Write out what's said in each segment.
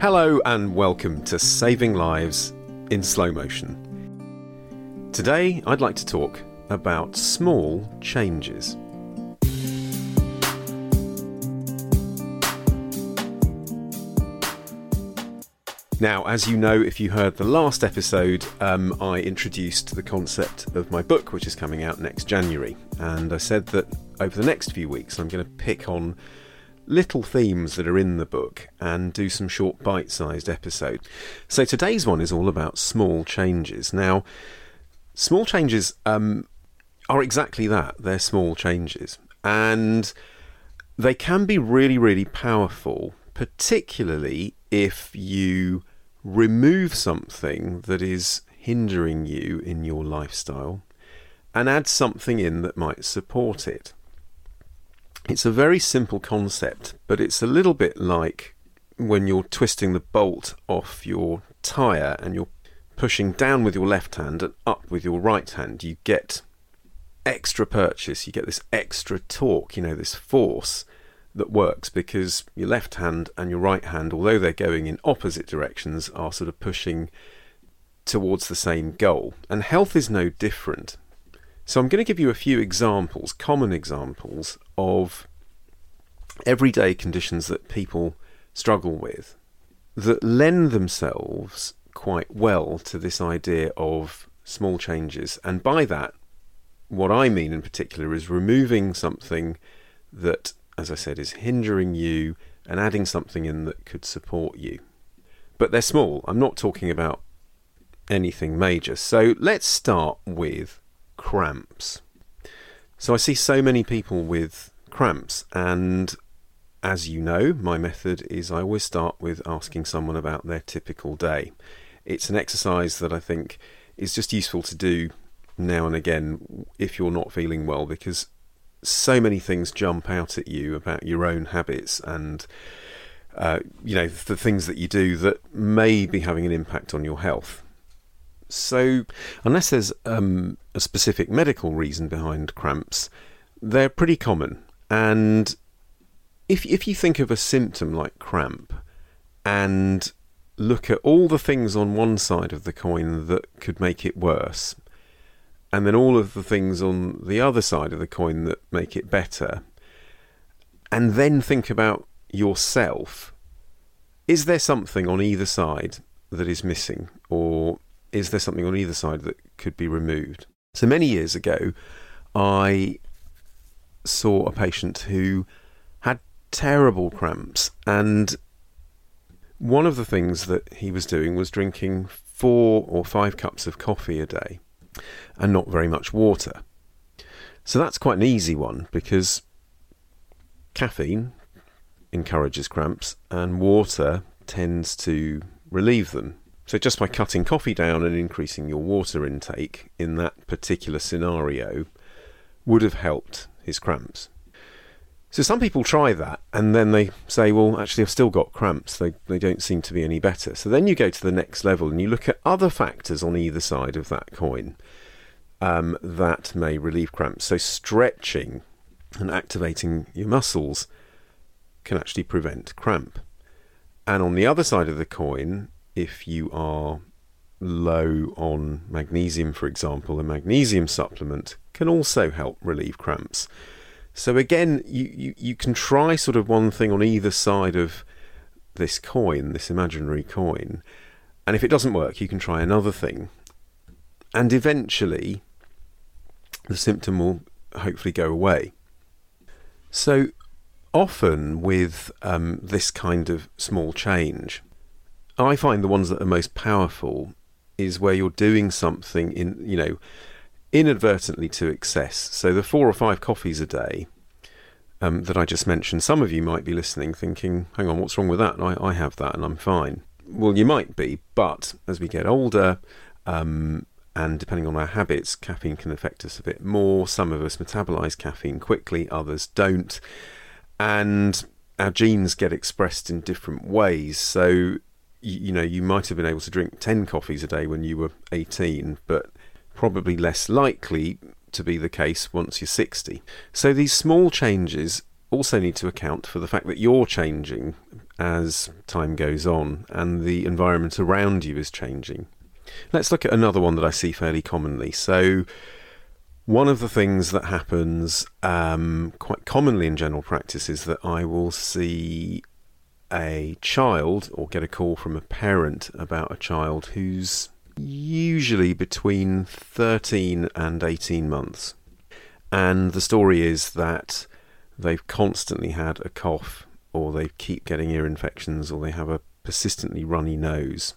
Hello and welcome to Saving Lives in Slow Motion. Today I'd like to talk about small changes. Now, as you know, if you heard the last episode, um, I introduced the concept of my book, which is coming out next January. And I said that over the next few weeks, I'm going to pick on little themes that are in the book and do some short bite sized episodes. So today's one is all about small changes. Now, small changes um, are exactly that they're small changes. And they can be really, really powerful, particularly if you remove something that is hindering you in your lifestyle and add something in that might support it. It's a very simple concept, but it's a little bit like when you're twisting the bolt off your tyre and you're pushing down with your left hand and up with your right hand. You get extra purchase, you get this extra torque, you know, this force that works because your left hand and your right hand, although they're going in opposite directions, are sort of pushing towards the same goal. And health is no different. So I'm going to give you a few examples, common examples of everyday conditions that people struggle with that lend themselves quite well to this idea of small changes. And by that, what I mean in particular is removing something that as I said, is hindering you and adding something in that could support you. But they're small. I'm not talking about anything major. So let's start with cramps. So I see so many people with cramps, and as you know, my method is I always start with asking someone about their typical day. It's an exercise that I think is just useful to do now and again if you're not feeling well because so many things jump out at you about your own habits and uh, you know the things that you do that may be having an impact on your health. So, unless there's um, a specific medical reason behind cramps, they're pretty common. And if if you think of a symptom like cramp and look at all the things on one side of the coin that could make it worse, and then all of the things on the other side of the coin that make it better, and then think about yourself. Is there something on either side that is missing, or is there something on either side that could be removed? So many years ago, I saw a patient who had terrible cramps, and one of the things that he was doing was drinking four or five cups of coffee a day and not very much water. So that's quite an easy one because caffeine encourages cramps and water tends to relieve them. So just by cutting coffee down and increasing your water intake in that particular scenario would have helped his cramps. So some people try that and then they say, well, actually, I've still got cramps. They, they don't seem to be any better. So then you go to the next level and you look at other factors on either side of that coin um, that may relieve cramps. So stretching and activating your muscles can actually prevent cramp. And on the other side of the coin, if you are low on magnesium, for example, a magnesium supplement can also help relieve cramps. So again, you, you, you can try sort of one thing on either side of this coin, this imaginary coin, and if it doesn't work, you can try another thing. And eventually, the symptom will hopefully go away. So often with um, this kind of small change, I find the ones that are most powerful is where you're doing something in, you know, inadvertently to excess. So the four or five coffees a day um, that I just mentioned, some of you might be listening thinking, hang on, what's wrong with that? I, I have that and I'm fine. Well, you might be, but as we get older, um, and depending on our habits, caffeine can affect us a bit more. Some of us metabolize caffeine quickly, others don't. And our genes get expressed in different ways. So you, you know, you might have been able to drink 10 coffees a day when you were 18, but probably less likely to be the case once you're 60. So these small changes also need to account for the fact that you're changing as time goes on and the environment around you is changing. Let's look at another one that I see fairly commonly. So, one of the things that happens um, quite commonly in general practice is that I will see a child or get a call from a parent about a child who's usually between 13 and 18 months. And the story is that they've constantly had a cough, or they keep getting ear infections, or they have a persistently runny nose.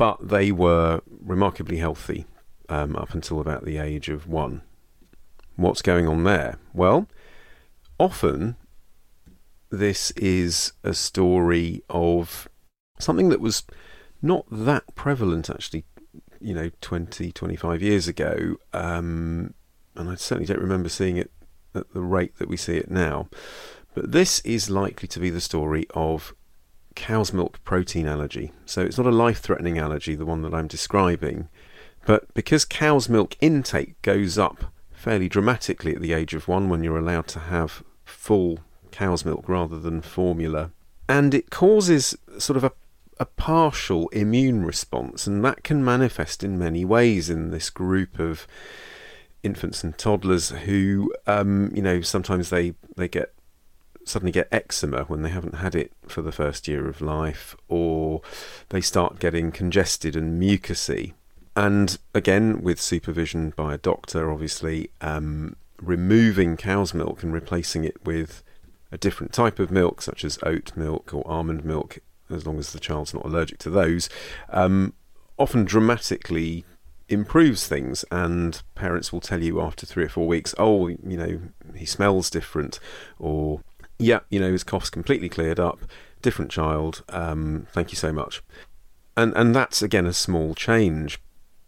But they were remarkably healthy um, up until about the age of one. What's going on there? Well, often this is a story of something that was not that prevalent actually, you know, 20, 25 years ago. Um, and I certainly don't remember seeing it at the rate that we see it now. But this is likely to be the story of cow's milk protein allergy. So it's not a life threatening allergy, the one that I'm describing. But because cow's milk intake goes up fairly dramatically at the age of one when you're allowed to have full cow's milk rather than formula. And it causes sort of a, a partial immune response, and that can manifest in many ways in this group of infants and toddlers who, um, you know, sometimes they, they get suddenly get eczema when they haven't had it for the first year of life, or they start getting congested and mucousy. And again, with supervision by a doctor, obviously, um, removing cow's milk and replacing it with a different type of milk, such as oat milk or almond milk, as long as the child's not allergic to those, um, often dramatically improves things. And parents will tell you after three or four weeks, oh, you know, he smells different, or yeah, you know, his cough's completely cleared up, different child, um, thank you so much. And, and that's again a small change,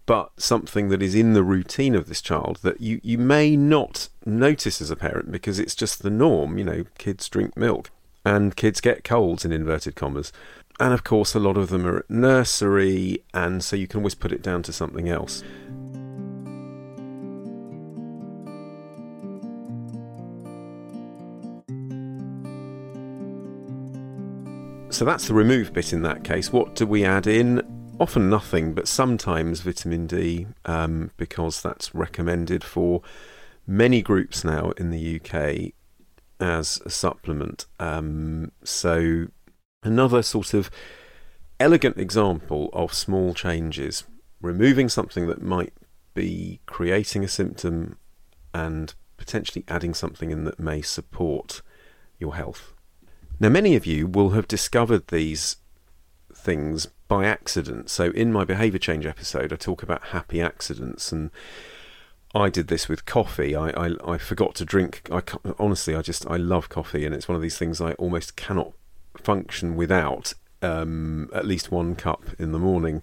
but something that is in the routine of this child that you, you may not notice as a parent because it's just the norm. You know, kids drink milk and kids get colds in inverted commas. And of course, a lot of them are at nursery, and so you can always put it down to something else. So that's the remove bit in that case. What do we add in? often nothing, but sometimes vitamin D, um, because that's recommended for many groups now in the UK as a supplement. Um, so, another sort of elegant example of small changes, removing something that might be creating a symptom and potentially adding something in that may support your health. Now, many of you will have discovered these things by accident. So in my behaviour change episode, I talk about happy accidents, and I did this with coffee. I I, I forgot to drink. I honestly, I just I love coffee, and it's one of these things I almost cannot function without. Um, at least one cup in the morning,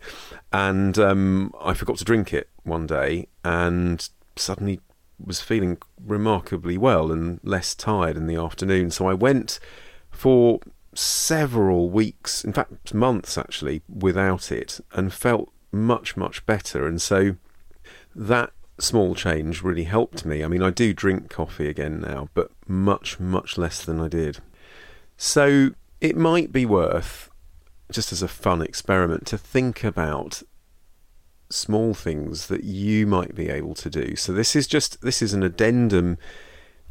and um, I forgot to drink it one day, and suddenly was feeling remarkably well and less tired in the afternoon. So I went for several weeks, in fact, months actually, without it and felt much, much better. And so that small change really helped me. I mean, I do drink coffee again now, but much, much less than I did. So it might be worth, just as a fun experiment, to think about small things that you might be able to do. So this is just this is an addendum,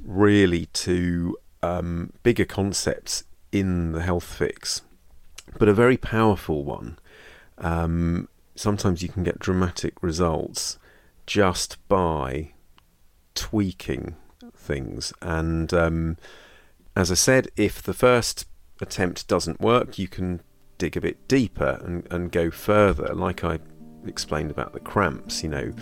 really, to um, bigger concepts in the health fix, but a very powerful one. Um, sometimes you can get dramatic results just by tweaking things. And um, as I said, if the first attempt doesn't work, you can dig a bit deeper and, and go further, like I explained about the cramps. You know,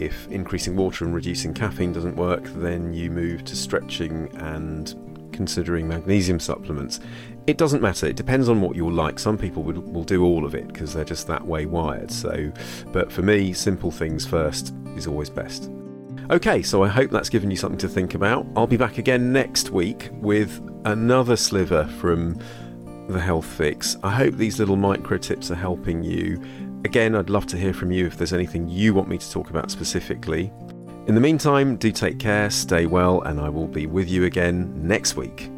if increasing water and reducing caffeine doesn't work, then you move to stretching and considering magnesium supplements. It doesn't matter. It depends on what you're like. Some people will, will do all of it because they're just that way wired. So, but for me, simple things first is always best. Okay, so I hope that's given you something to think about. I'll be back again next week with another sliver from the health fix. I hope these little micro tips are helping you. Again, I'd love to hear from you if there's anything you want me to talk about specifically. In the meantime, do take care, stay well, and I will be with you again next week.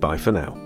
Bye for now.